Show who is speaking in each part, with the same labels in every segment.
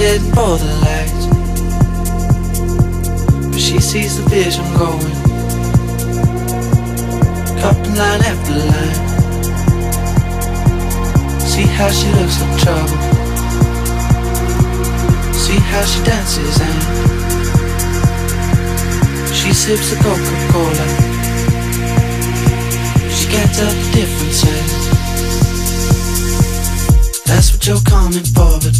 Speaker 1: For the lights, but she sees the vision going. Cupping line after line. See how she looks in trouble. See how she dances and she sips the Coca-Cola. She can't tell the difference. That's what you're coming for, but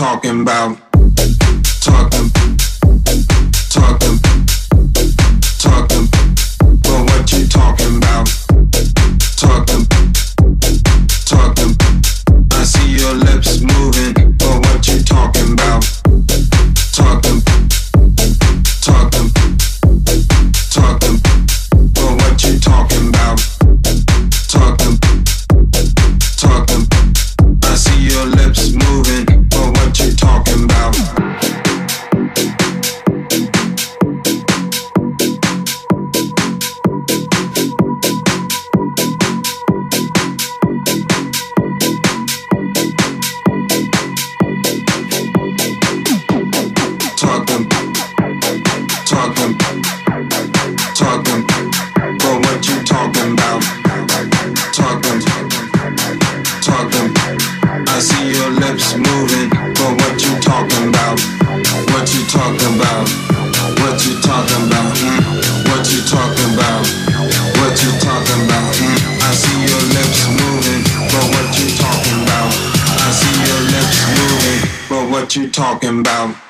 Speaker 1: talking about talking, talking, but what you talking about? Talking, talking. I see your lips moving, but what you talking about? What you talking about? What you talking about? Hmm? What you talking about? What you talking about? Hmm? I see your lips moving, but what you talking about? I see
Speaker 2: your lips moving, but what you talking about?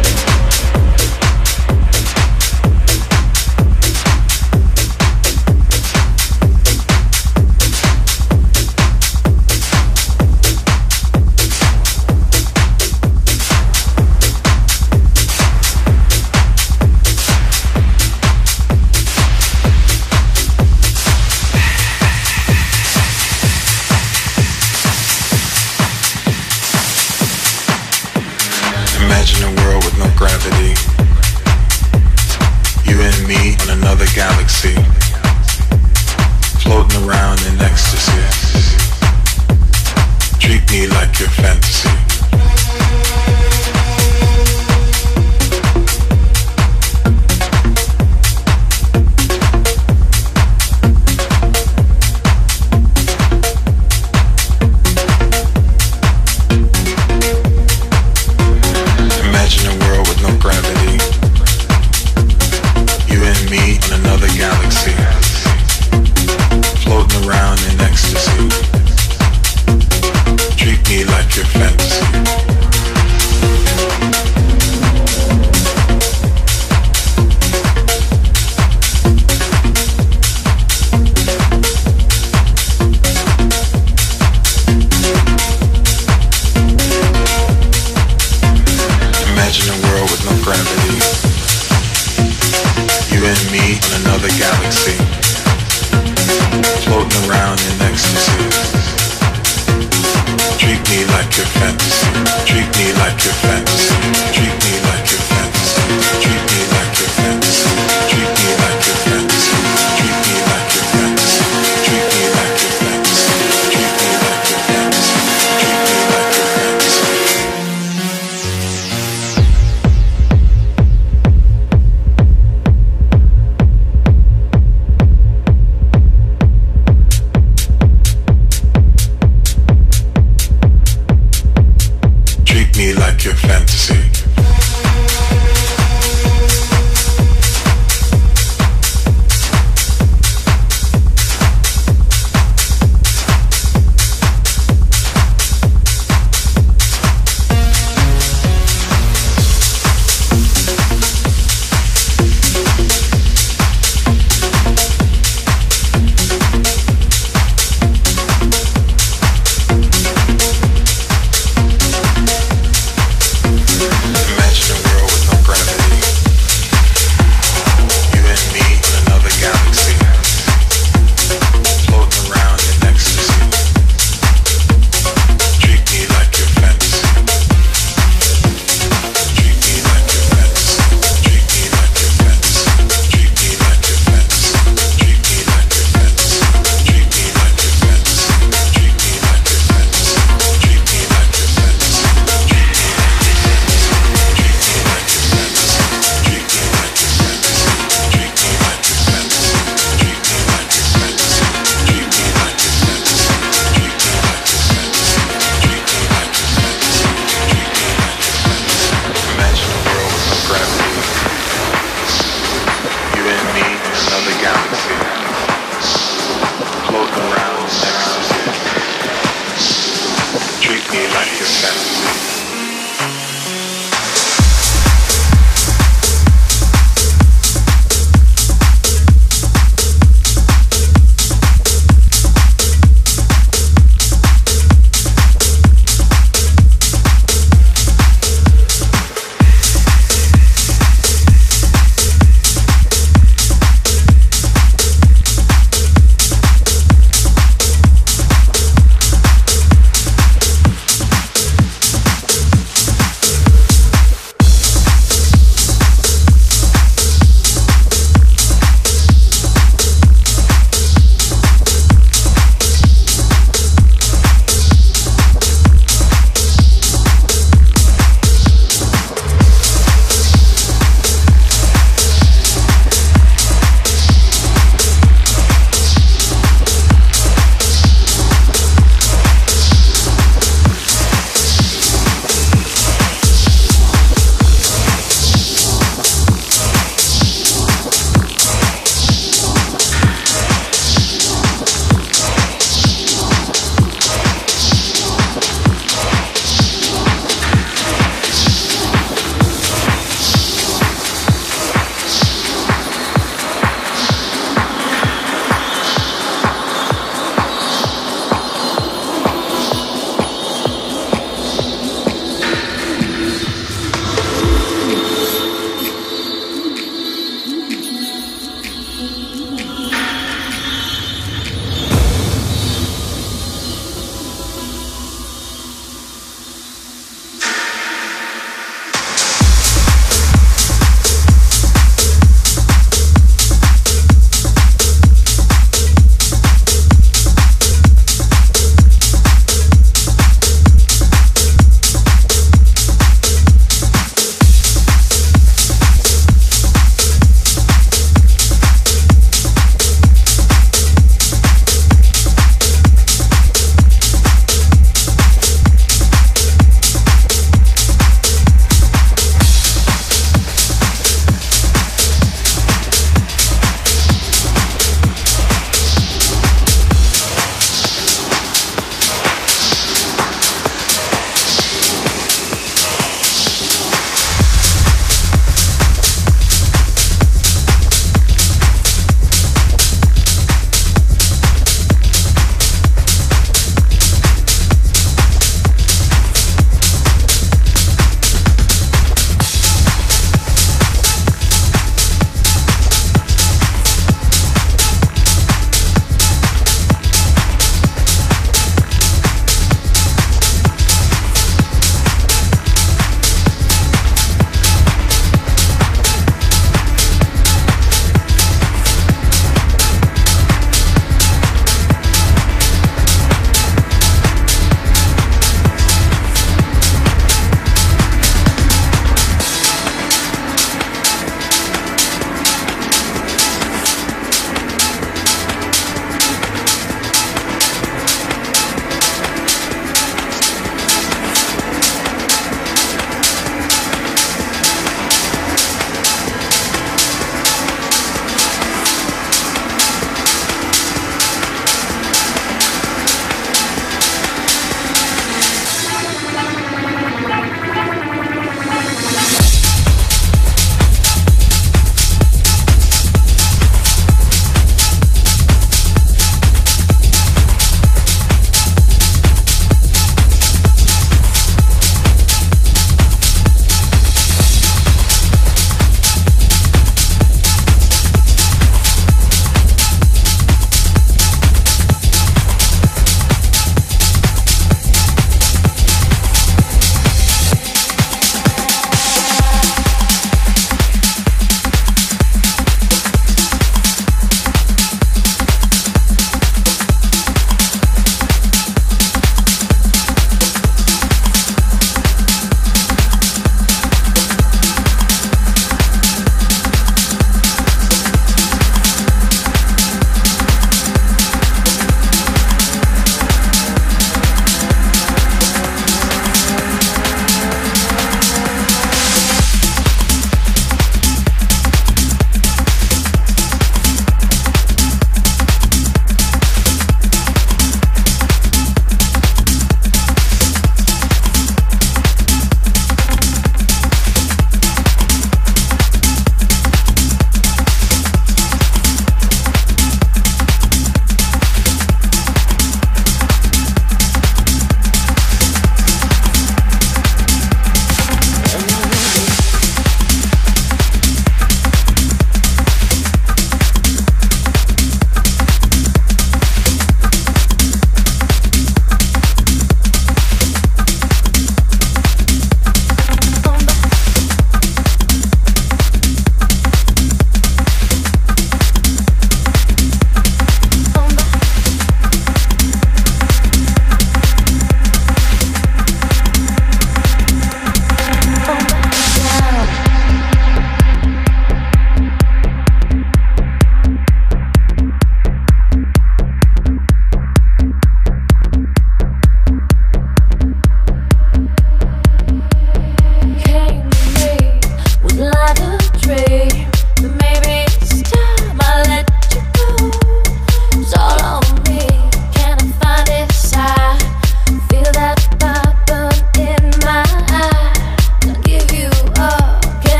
Speaker 3: galaxy.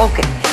Speaker 3: Okay.